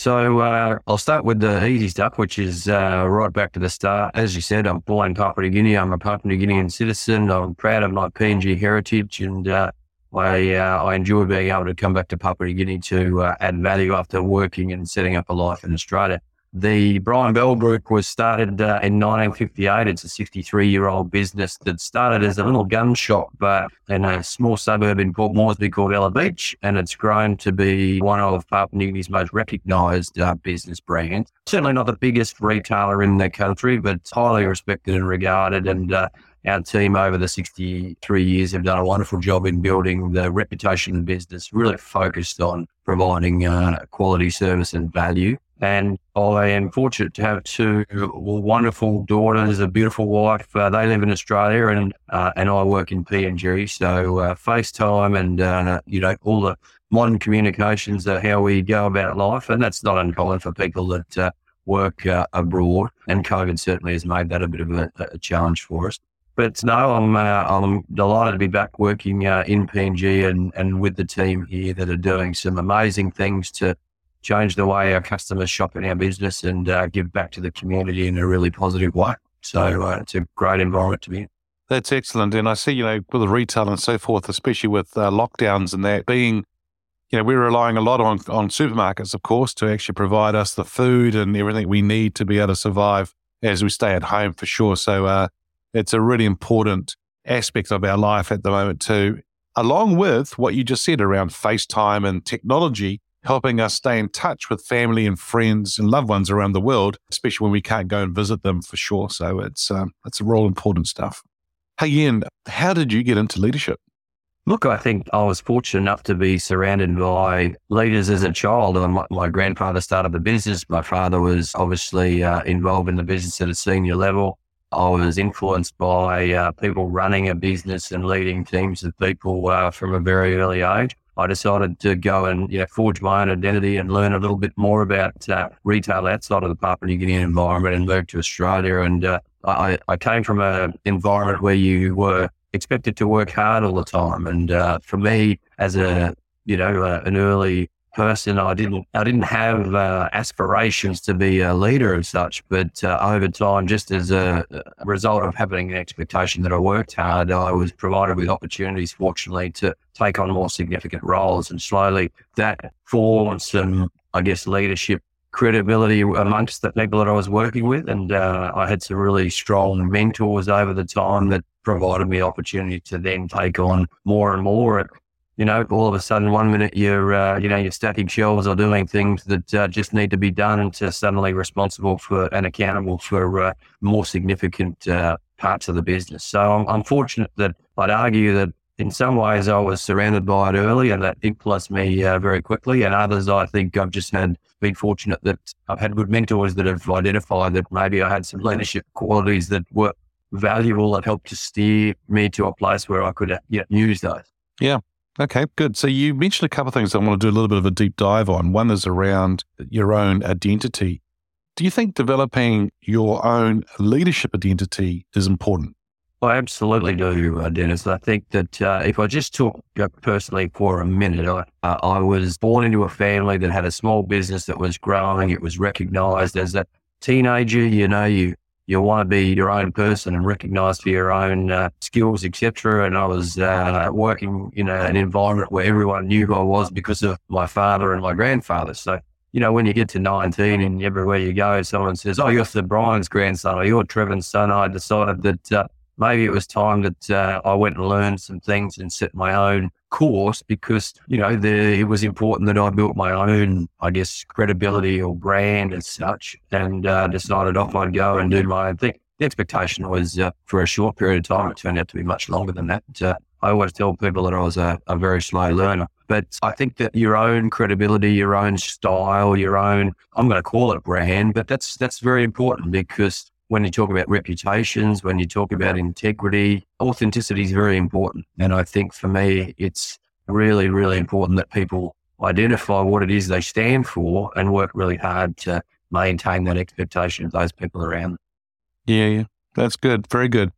So uh, I'll start with the easy stuff, which is uh, right back to the start. As you said, I'm born in Papua New Guinea. I'm a Papua New Guinean citizen. I'm proud of my PNG heritage, and uh, I uh, I enjoy being able to come back to Papua New Guinea to uh, add value after working and setting up a life in Australia. The Brian Bell Group was started uh, in 1958. It's a 63 year old business that started as a little gun shop uh, in a small suburb in Port Moresby called Ela Beach. And it's grown to be one of Papua New Guinea's most recognised uh, business brands. Certainly not the biggest retailer in the country, but highly respected and regarded. And uh, our team over the 63 years have done a wonderful job in building the reputation of business, really focused on providing uh, quality service and value. And I am fortunate to have two wonderful daughters, a beautiful wife. Uh, they live in Australia, and uh, and I work in PNG. So uh, FaceTime and uh, you know all the modern communications are how we go about life, and that's not uncommon for people that uh, work uh, abroad. And COVID certainly has made that a bit of a, a challenge for us. But no, I'm I'm delighted to be back working in PNG and and with the team here that are doing some amazing things to change the way our customers shop in our business and uh, give back to the community in a really positive way. So uh, it's a great environment to be in. That's excellent. And I see, you know, with the retail and so forth, especially with uh, lockdowns and that being, you know, we're relying a lot on, on supermarkets, of course, to actually provide us the food and everything we need to be able to survive as we stay at home for sure. So uh, it's a really important aspect of our life at the moment too, along with what you just said around FaceTime and technology helping us stay in touch with family and friends and loved ones around the world, especially when we can't go and visit them for sure. So it's um, it's real important stuff. Hey Ian, how did you get into leadership? Look, I think I was fortunate enough to be surrounded by leaders as a child. My, my grandfather started the business. My father was obviously uh, involved in the business at a senior level. I was influenced by uh, people running a business and leading teams of people uh, from a very early age. I decided to go and you know, forge my own identity and learn a little bit more about uh, retail outside of the Papua New Guinea environment and moved to Australia. And uh, I, I, came from an environment where you were expected to work hard all the time. And uh, for me, as a you know uh, an early person. I didn't I didn't have uh, aspirations to be a leader as such, but uh, over time, just as a, a, result of having an expectation that I worked hard, I was provided with opportunities, fortunately, to take on more significant roles, and slowly that formed some, I guess, leadership credibility amongst the people that I was working with, and uh, I had some really strong mentors over the time that provided me opportunity to then take on more and more you know, all of a sudden, one minute you're, uh, you know, you're stacking shelves or doing things that uh, just need to be done, and to suddenly responsible for and accountable for uh, more significant uh, parts of the business. So I'm, I'm, fortunate that I'd argue that in some ways I was surrounded by it early, and that influenced me uh, very quickly. And others, I think I've just had been fortunate that I've had good mentors that have identified that maybe I had some leadership qualities that were valuable that helped to steer me to a place where I could uh, use those. Yeah. Okay, good. So you mentioned a couple of things I want to do a little bit of a deep dive on. One is around your own identity. Do you think developing your own leadership identity is important? I absolutely do, Denis. I think that uh, if I just talk uh, personally for a minute, I, uh, I was born into a family that had a small business that was growing. It was recognized as a teenager. You know, you you want to be your own person and recognized for your own uh, skills, etc. And I was uh, working in a, an environment where everyone knew who I was because of my father and my grandfather. So, you know, when you get to 19 and everywhere you go, someone says, Oh, you're Sir Brian's grandson or you're Trevor's son. I decided that uh, maybe it was time that uh, I went and learned some things and set my own course because, you know, the, it was important that I built my own, I guess, credibility or brand as such and uh, decided off I'd go and do my own thing. The expectation was uh, for a short period of time. It turned out to be much longer than that. Uh, I always tell people that I was a, a very slow learner. But I think that your own credibility, your own style, your own, I'm going to call it brand, but that's, that's very important because when you talk about reputations, when you talk about integrity, authenticity is very important. And I think for me, it's really, really important that people identify what it is they stand for and work really hard to maintain that expectation of those people around. Yeah, yeah. That's good. Very good.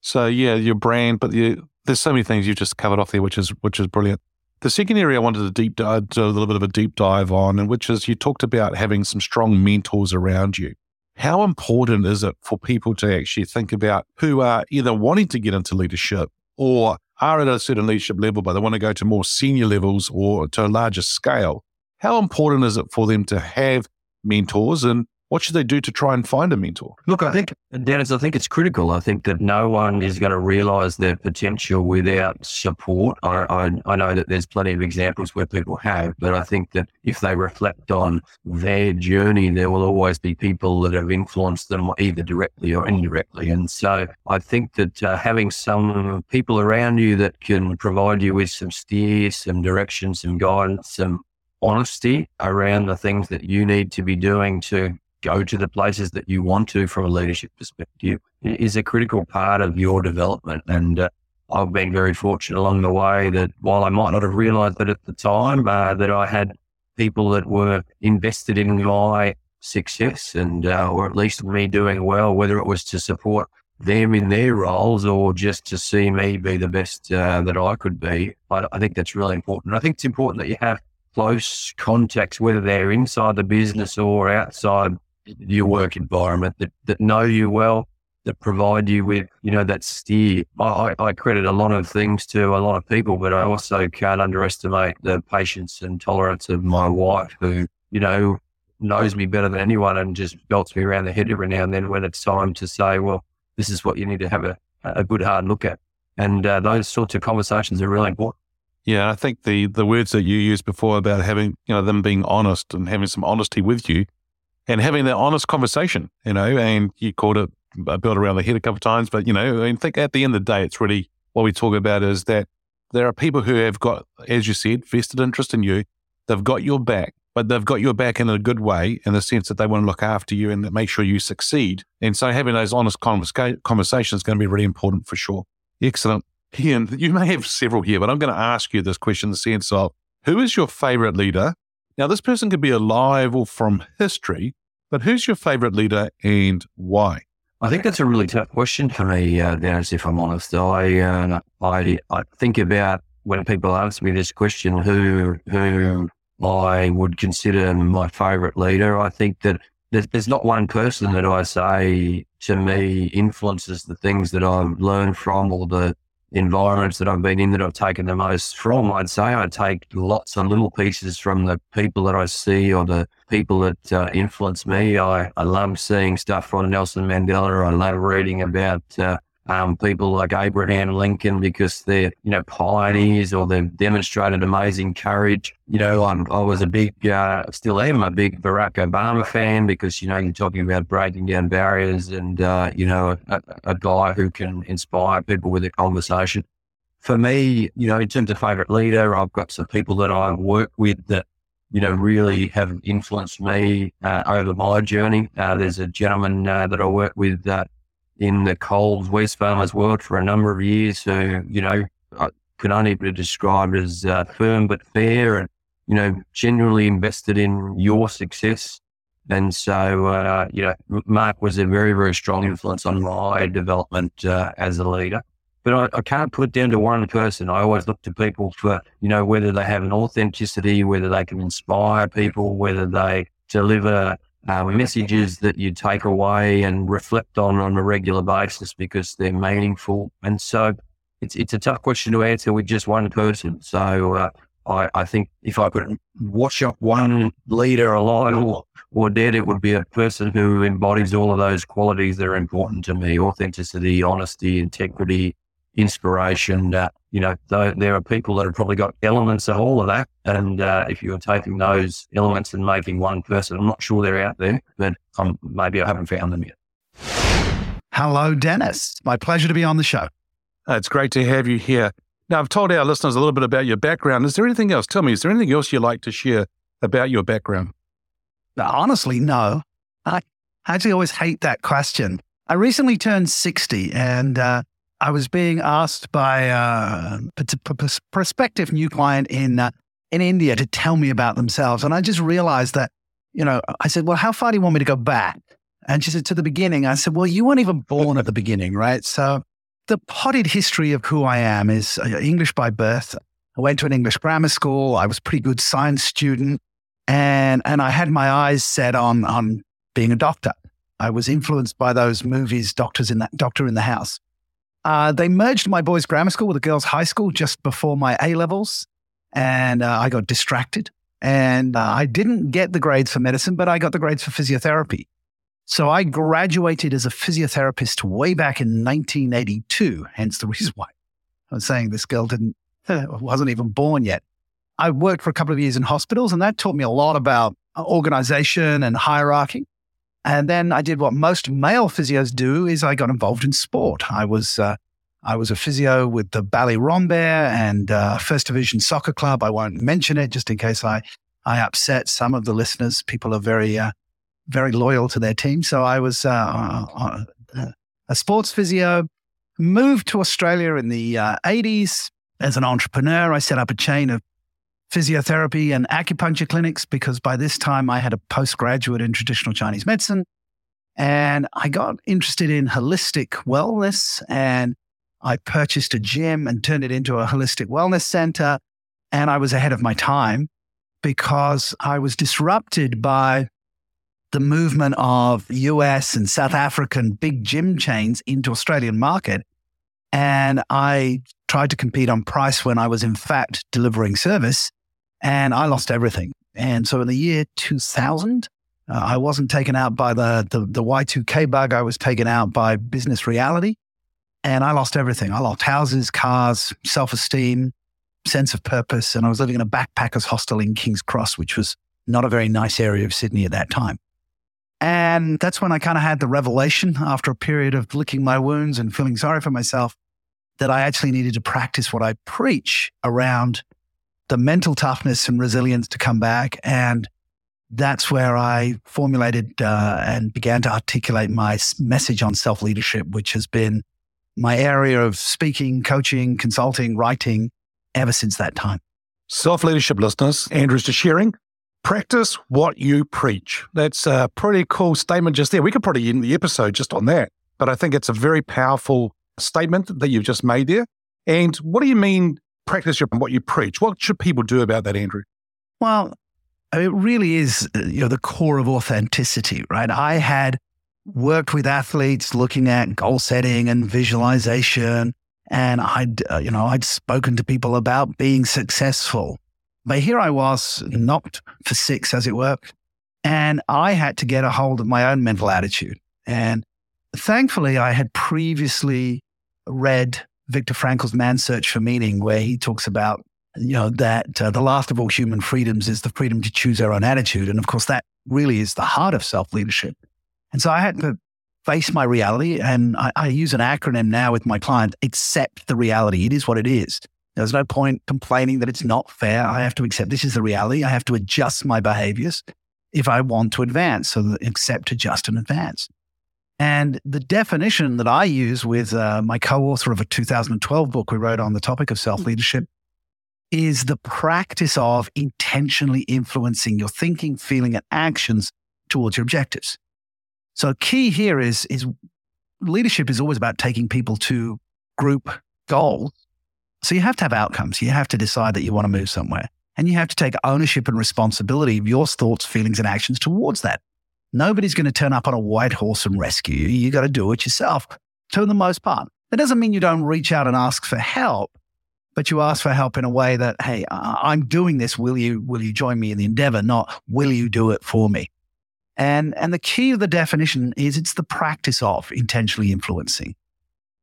So yeah, your brand, but you, there's so many things you've just covered off there, which is which is brilliant. The second area I wanted to deep dive, do a little bit of a deep dive on, and which is you talked about having some strong mentors around you. How important is it for people to actually think about who are either wanting to get into leadership or are at a certain leadership level, but they want to go to more senior levels or to a larger scale? How important is it for them to have mentors and what should they do to try and find a mentor? Look, I think, Denis, I think it's critical. I think that no one is going to realize their potential without support. I, I, I, know that there's plenty of examples where people have, but I think that if they reflect on their journey, there will always be people that have influenced them either directly or indirectly. And so I think that uh, having some people around you that can provide you with some steer, some direction, some guidance, some honesty around the things that you need to be doing to go to the places that you want to from a leadership perspective is a critical part of your development. And uh, I've been very fortunate along the way that while I might not have realized that at the time, uh, that I had people that were invested in my success and, uh, or at least me doing well, whether it was to support them in their roles or just to see me be the best uh, that I could be. I, I think that's really important. I think it's important that you have close contacts, whether they're inside the business or outside your work environment that, that know you well, that provide you with, you know, that steer. I, I credit a lot of things to a lot of people, but I also can't underestimate the patience and tolerance of my wife who, you know, knows me better than anyone and just belts me around the head every now and then when it's time to say, well, this is what you need to have a, a good hard look at. And uh, those sorts of conversations are really important. Yeah, I think the the words that you used before about having, you know, them being honest and having some honesty with you and having that honest conversation, you know, and you called it a built around the head a couple of times, but you know, I mean, think at the end of the day, it's really what we talk about is that there are people who have got, as you said, vested interest in you. They've got your back, but they've got your back in a good way in the sense that they want to look after you and make sure you succeed. And so having those honest conversa- conversations is going to be really important for sure. Excellent. Ian, you may have several here, but I'm going to ask you this question in the sense of who is your favorite leader now, this person could be alive or from history, but who's your favorite leader and why? I think that's a really tough question for me, uh, Denis, if I'm honest. I, uh, I, I think about when people ask me this question, who, who I would consider my favorite leader. I think that there's, there's not one person that I say to me influences the things that I've learned from or the, environments that I've been in that I've taken the most from. I'd say I take lots of little pieces from the people that I see or the people that uh, influence me. I, I love seeing stuff from Nelson Mandela. I love reading about uh, um, people like Abraham Lincoln because they're, you know, pioneers or they've demonstrated amazing courage. You know, I'm, i was a big, uh, still am a big Barack Obama fan because, you know, you're talking about breaking down barriers and, uh, you know, a, a, guy who can inspire people with a conversation. For me, you know, in terms of favorite leader, I've got some people that I've worked with that, you know, really have influenced me uh, over my journey. Uh, there's a gentleman uh, that I work with uh, in the Coles Wesfarmers world for a number of years who, you know, I could only be described as uh, firm but fair and, you know, genuinely invested in your success. And so, uh, you know, Mark was a very, very strong influence on my development uh, as a leader. But I, I, can't put it down to one person. I always look to people for, you know, whether they have an authenticity, whether they can inspire people, whether they deliver uh, messages that you take away and reflect on on a regular basis because they're meaningful. And so it's it's a tough question to answer with just one person. So uh, I, I think if I could wash up one leader alive or, or dead, it would be a person who embodies all of those qualities that are important to me: authenticity, honesty, integrity, inspiration. Uh, you know, there are people that have probably got elements of all of that. And uh, if you're taking those elements and making one person, I'm not sure they're out there, but um, maybe I haven't found them yet. Hello, Denis. My pleasure to be on the show. Uh, it's great to have you here. Now, I've told our listeners a little bit about your background. Is there anything else? Tell me, is there anything else you'd like to share about your background? Honestly, no. I actually always hate that question. I recently turned 60 and uh, I was being asked by uh, a prospective new client in, uh, in India to tell me about themselves. And I just realized that, you know, I said, well, how far do you want me to go back? And she said, to the beginning. I said, well, you weren't even born at the beginning, right? So the potted history of who I am is uh, English by birth. I went to an English grammar school. I was a pretty good science student, and and I had my eyes set on on being a doctor. I was influenced by those movies, Doctors in that Doctor in the House. Uh, they merged my boys' grammar school with a girls' high school just before my A levels, and uh, I got distracted. And uh, I didn't get the grades for medicine, but I got the grades for physiotherapy. So I graduated as a physiotherapist way back in 1982, hence the reason why I was saying this girl didn't, wasn't even born yet. I worked for a couple of years in hospitals and that taught me a lot about organization and hierarchy. And then I did what most male physios do is I got involved in sport. I was, uh, I was a physio with the Ballyrambere and uh, First Division Soccer Club. I won't mention it just in case I, I upset some of the listeners. People are very uh, very loyal to their team. So I was uh, uh, uh, a sports physio, moved to Australia in the 80s as an entrepreneur. I set up a chain of physiotherapy and acupuncture clinics because by this time I had a postgraduate in traditional Chinese medicine. And I got interested in holistic wellness and I purchased a gym and turned it into a holistic wellness center. And I was ahead of my time because I was disrupted by the movement of US and South African big gym chains into Australian market. And I tried to compete on price when I was in fact delivering service and I lost everything. And so in the year 2000, uh, I wasn't taken out by the, the, the Y2K bug. I was taken out by business reality and I lost everything. I lost houses, cars, self esteem, sense of purpose. And I was living in a backpackers hostel in King's Cross, which was not a very nice area of Sydney at that time. And that's when I kind of had the revelation after a period of licking my wounds and feeling sorry for myself that I actually needed to practice what I preach around the mental toughness and resilience to come back. And that's where I formulated uh, and began to articulate my message on self leadership, which has been my area of speaking, coaching, consulting, writing ever since that time. Self leadership listeners, Andrew's just sharing practice what you preach. That's a pretty cool statement just there. We could probably end the episode just on that, but I think it's a very powerful statement that you've just made there. And what do you mean, practice what you preach? What should people do about that, Andrew? Well, it really is uh, you know the core of authenticity, right? I had worked with athletes looking at goal setting and visualization, and I'd uh, you know I'd spoken to people about being successful but here I was, knocked for six, as it were. And I had to get a hold of my own mental attitude. And thankfully, I had previously read Viktor Frankl's Man's Search for Meaning, where he talks about, you know, that uh, the last of all human freedoms is the freedom to choose our own attitude. And of course, that really is the heart of self leadership. And so I had to face my reality. And I, I use an acronym now with my clients accept the reality. It is what it is. There's no point complaining that it's not fair. I have to accept this is the reality. I have to adjust my behaviors if I want to advance. So accept, adjust, and advance. And the definition that I use with uh, my co author of a 2012 book we wrote on the topic of self leadership is the practice of intentionally influencing your thinking, feeling, and actions towards your objectives. So, key here is, is leadership is always about taking people to group goals so you have to have outcomes. You have to decide that you want to move somewhere and you have to take ownership and responsibility of your thoughts, feelings, and actions towards that. Nobody's going to turn up on a white horse and rescue you. You got to do it yourself to the most part. That doesn't mean you don't reach out and ask for help, but you ask for help in a way that, hey, I'm doing this. Will you, will you join me in the endeavor? Not will you do it for me? And, and the key of the definition is it's the practice of intentionally influencing.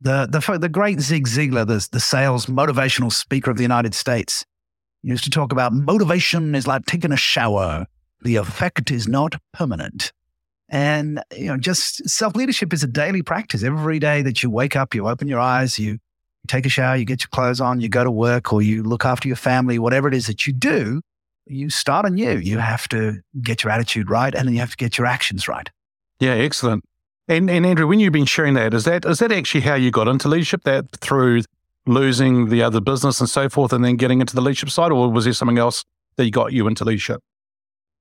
The, the, the great Zig Ziglar, the, the sales motivational speaker of the United States, used to talk about motivation is like taking a shower. The effect is not permanent. And, you know, just self leadership is a daily practice. Every day that you wake up, you open your eyes, you take a shower, you get your clothes on, you go to work, or you look after your family, whatever it is that you do, you start anew. You have to get your attitude right and then you have to get your actions right. Yeah, excellent. And, and Andrew, when you've been sharing that, is that is that actually how you got into leadership? That through losing the other business and so forth, and then getting into the leadership side, or was there something else that got you into leadership?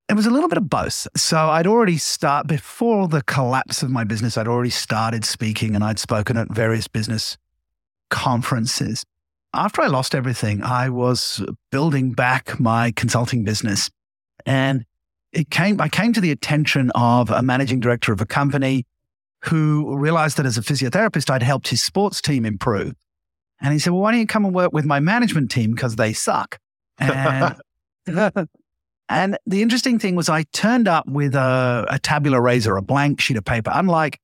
It was a little bit of both. So I'd already start before the collapse of my business. I'd already started speaking, and I'd spoken at various business conferences. After I lost everything, I was building back my consulting business, and it came. I came to the attention of a managing director of a company who realized that as a physiotherapist, I'd helped his sports team improve. And he said, Well, why don't you come and work with my management team? Because they suck. And, and the interesting thing was, I turned up with a, a tabula rasa, a blank sheet of paper, unlike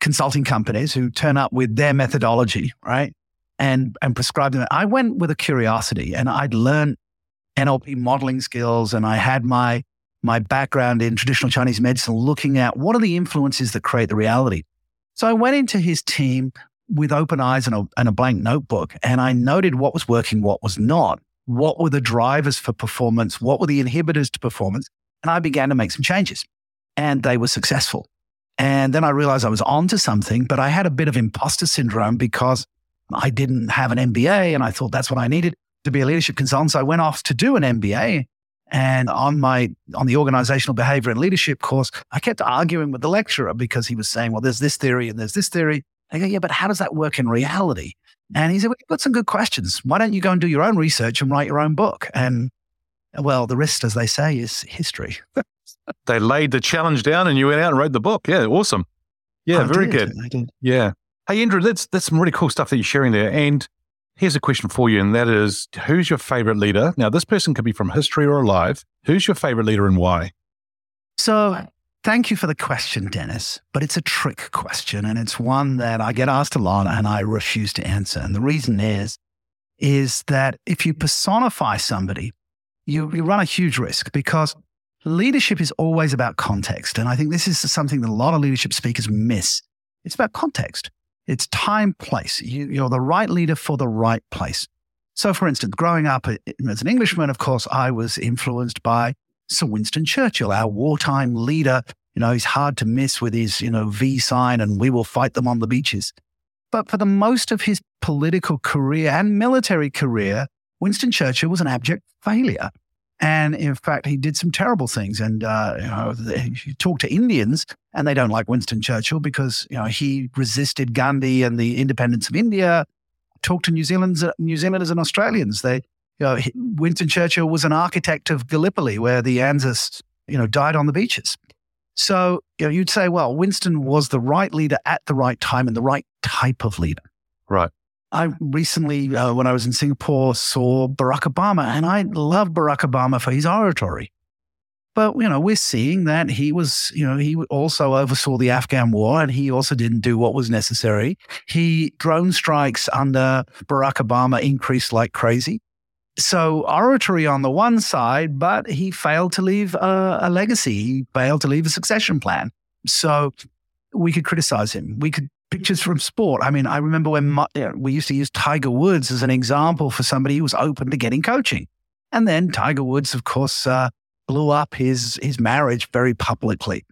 consulting companies who turn up with their methodology, right? And, and prescribe them. I went with a curiosity and I'd learned NLP modeling skills and I had my my background in traditional Chinese medicine, looking at what are the influences that create the reality. So I went into his team with open eyes and a, and a blank notebook, and I noted what was working, what was not. What were the drivers for performance? What were the inhibitors to performance? And I began to make some changes, and they were successful. And then I realized I was onto something, but I had a bit of imposter syndrome because I didn't have an MBA, and I thought that's what I needed to be a leadership consultant. So I went off to do an MBA and on my on the organizational behavior and leadership course, I kept arguing with the lecturer because he was saying, "Well, there's this theory and there's this theory." I go, "Yeah, but how does that work in reality?" And he said, "Well, you've got some good questions. Why don't you go and do your own research and write your own book?" And well, the rest, as they say, is history. they laid the challenge down, and you went out and wrote the book. Yeah, awesome. Yeah, I very did, good. Yeah. Hey, Andrew, that's that's some really cool stuff that you're sharing there. And Here's a question for you, and that is who's your favorite leader? Now, this person could be from history or alive. Who's your favorite leader and why? So, thank you for the question, Dennis, but it's a trick question, and it's one that I get asked a lot and I refuse to answer. And the reason is, is that if you personify somebody, you, you run a huge risk because leadership is always about context. And I think this is something that a lot of leadership speakers miss. It's about context. It's time, place. You, are the right leader for the right place. So, for instance, growing up uh, as an Englishman, of course, I was influenced by Sir Winston Churchill, our wartime leader. You know, he's hard to miss with his, you know, V sign and we will fight them on the beaches. But for the most of his political career and military career, Winston Churchill was an abject failure. And in fact, he did some terrible things. And uh, you know, you talk to Indians, and they don't like Winston Churchill because you know he resisted Gandhi and the independence of India. Talk to New Zealanders, New Zealanders and Australians. They, you know, Winston Churchill was an architect of Gallipoli, where the Anzacs, you know, died on the beaches. So you know, you'd say, well, Winston was the right leader at the right time and the right type of leader. Right. I recently, uh, when I was in Singapore, saw Barack Obama, and I love Barack Obama for his oratory. But, you know, we're seeing that he was, you know, he also oversaw the Afghan war and he also didn't do what was necessary. He drone strikes under Barack Obama increased like crazy. So oratory on the one side, but he failed to leave a, a legacy. He failed to leave a succession plan. So we could criticize him. We could pictures from sport. I mean, I remember when my, you know, we used to use Tiger Woods as an example for somebody who was open to getting coaching. And then Tiger Woods, of course, uh, blew up his, his marriage very publicly.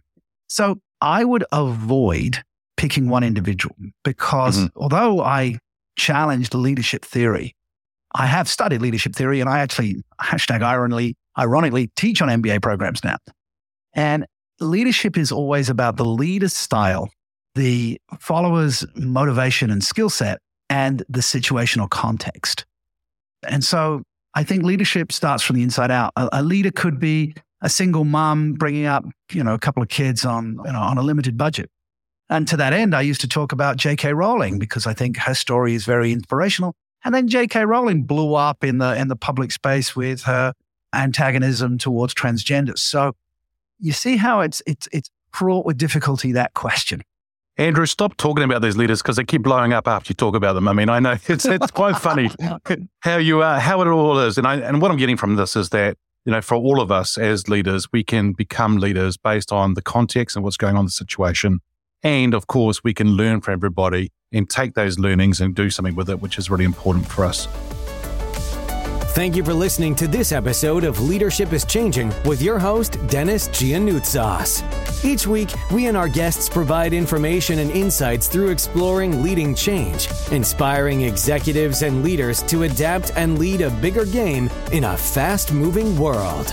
So I would avoid picking one individual because mm-hmm. although I challenged leadership theory, I have studied leadership theory and I actually, hmm. hashtag ironically, ironically teach on MBA programs now. And leadership is always about the leader's style the follower's motivation and skill set and the situational context. And so I think leadership starts from the inside out. A, a leader could be a single mom bringing up, you know, a couple of kids on, you know, on a limited budget. And to that end, I used to talk about J.K. Rowling because I think her story is very inspirational. And then J.K. Rowling blew up in the in the public space with her antagonism towards transgenders. So you see how it's it's it's fraught with difficulty that question. Andrew, stop talking about these leaders because they keep blowing up after you talk about them. I mean, I know it's it's quite funny how you are, how it all is, and I and what I'm getting from this is that you know, for all of us as leaders, we can become leaders based on the context and what's going on in the situation, and of course, we can learn from everybody and take those learnings and do something with it, which is really important for us. Thank you for listening to this episode of Leadership is Changing with your host, Denis Giannoutsos. Each week, we and our guests provide information and insights through exploring leading change, inspiring executives and leaders to adapt and lead a bigger game in a fast moving world.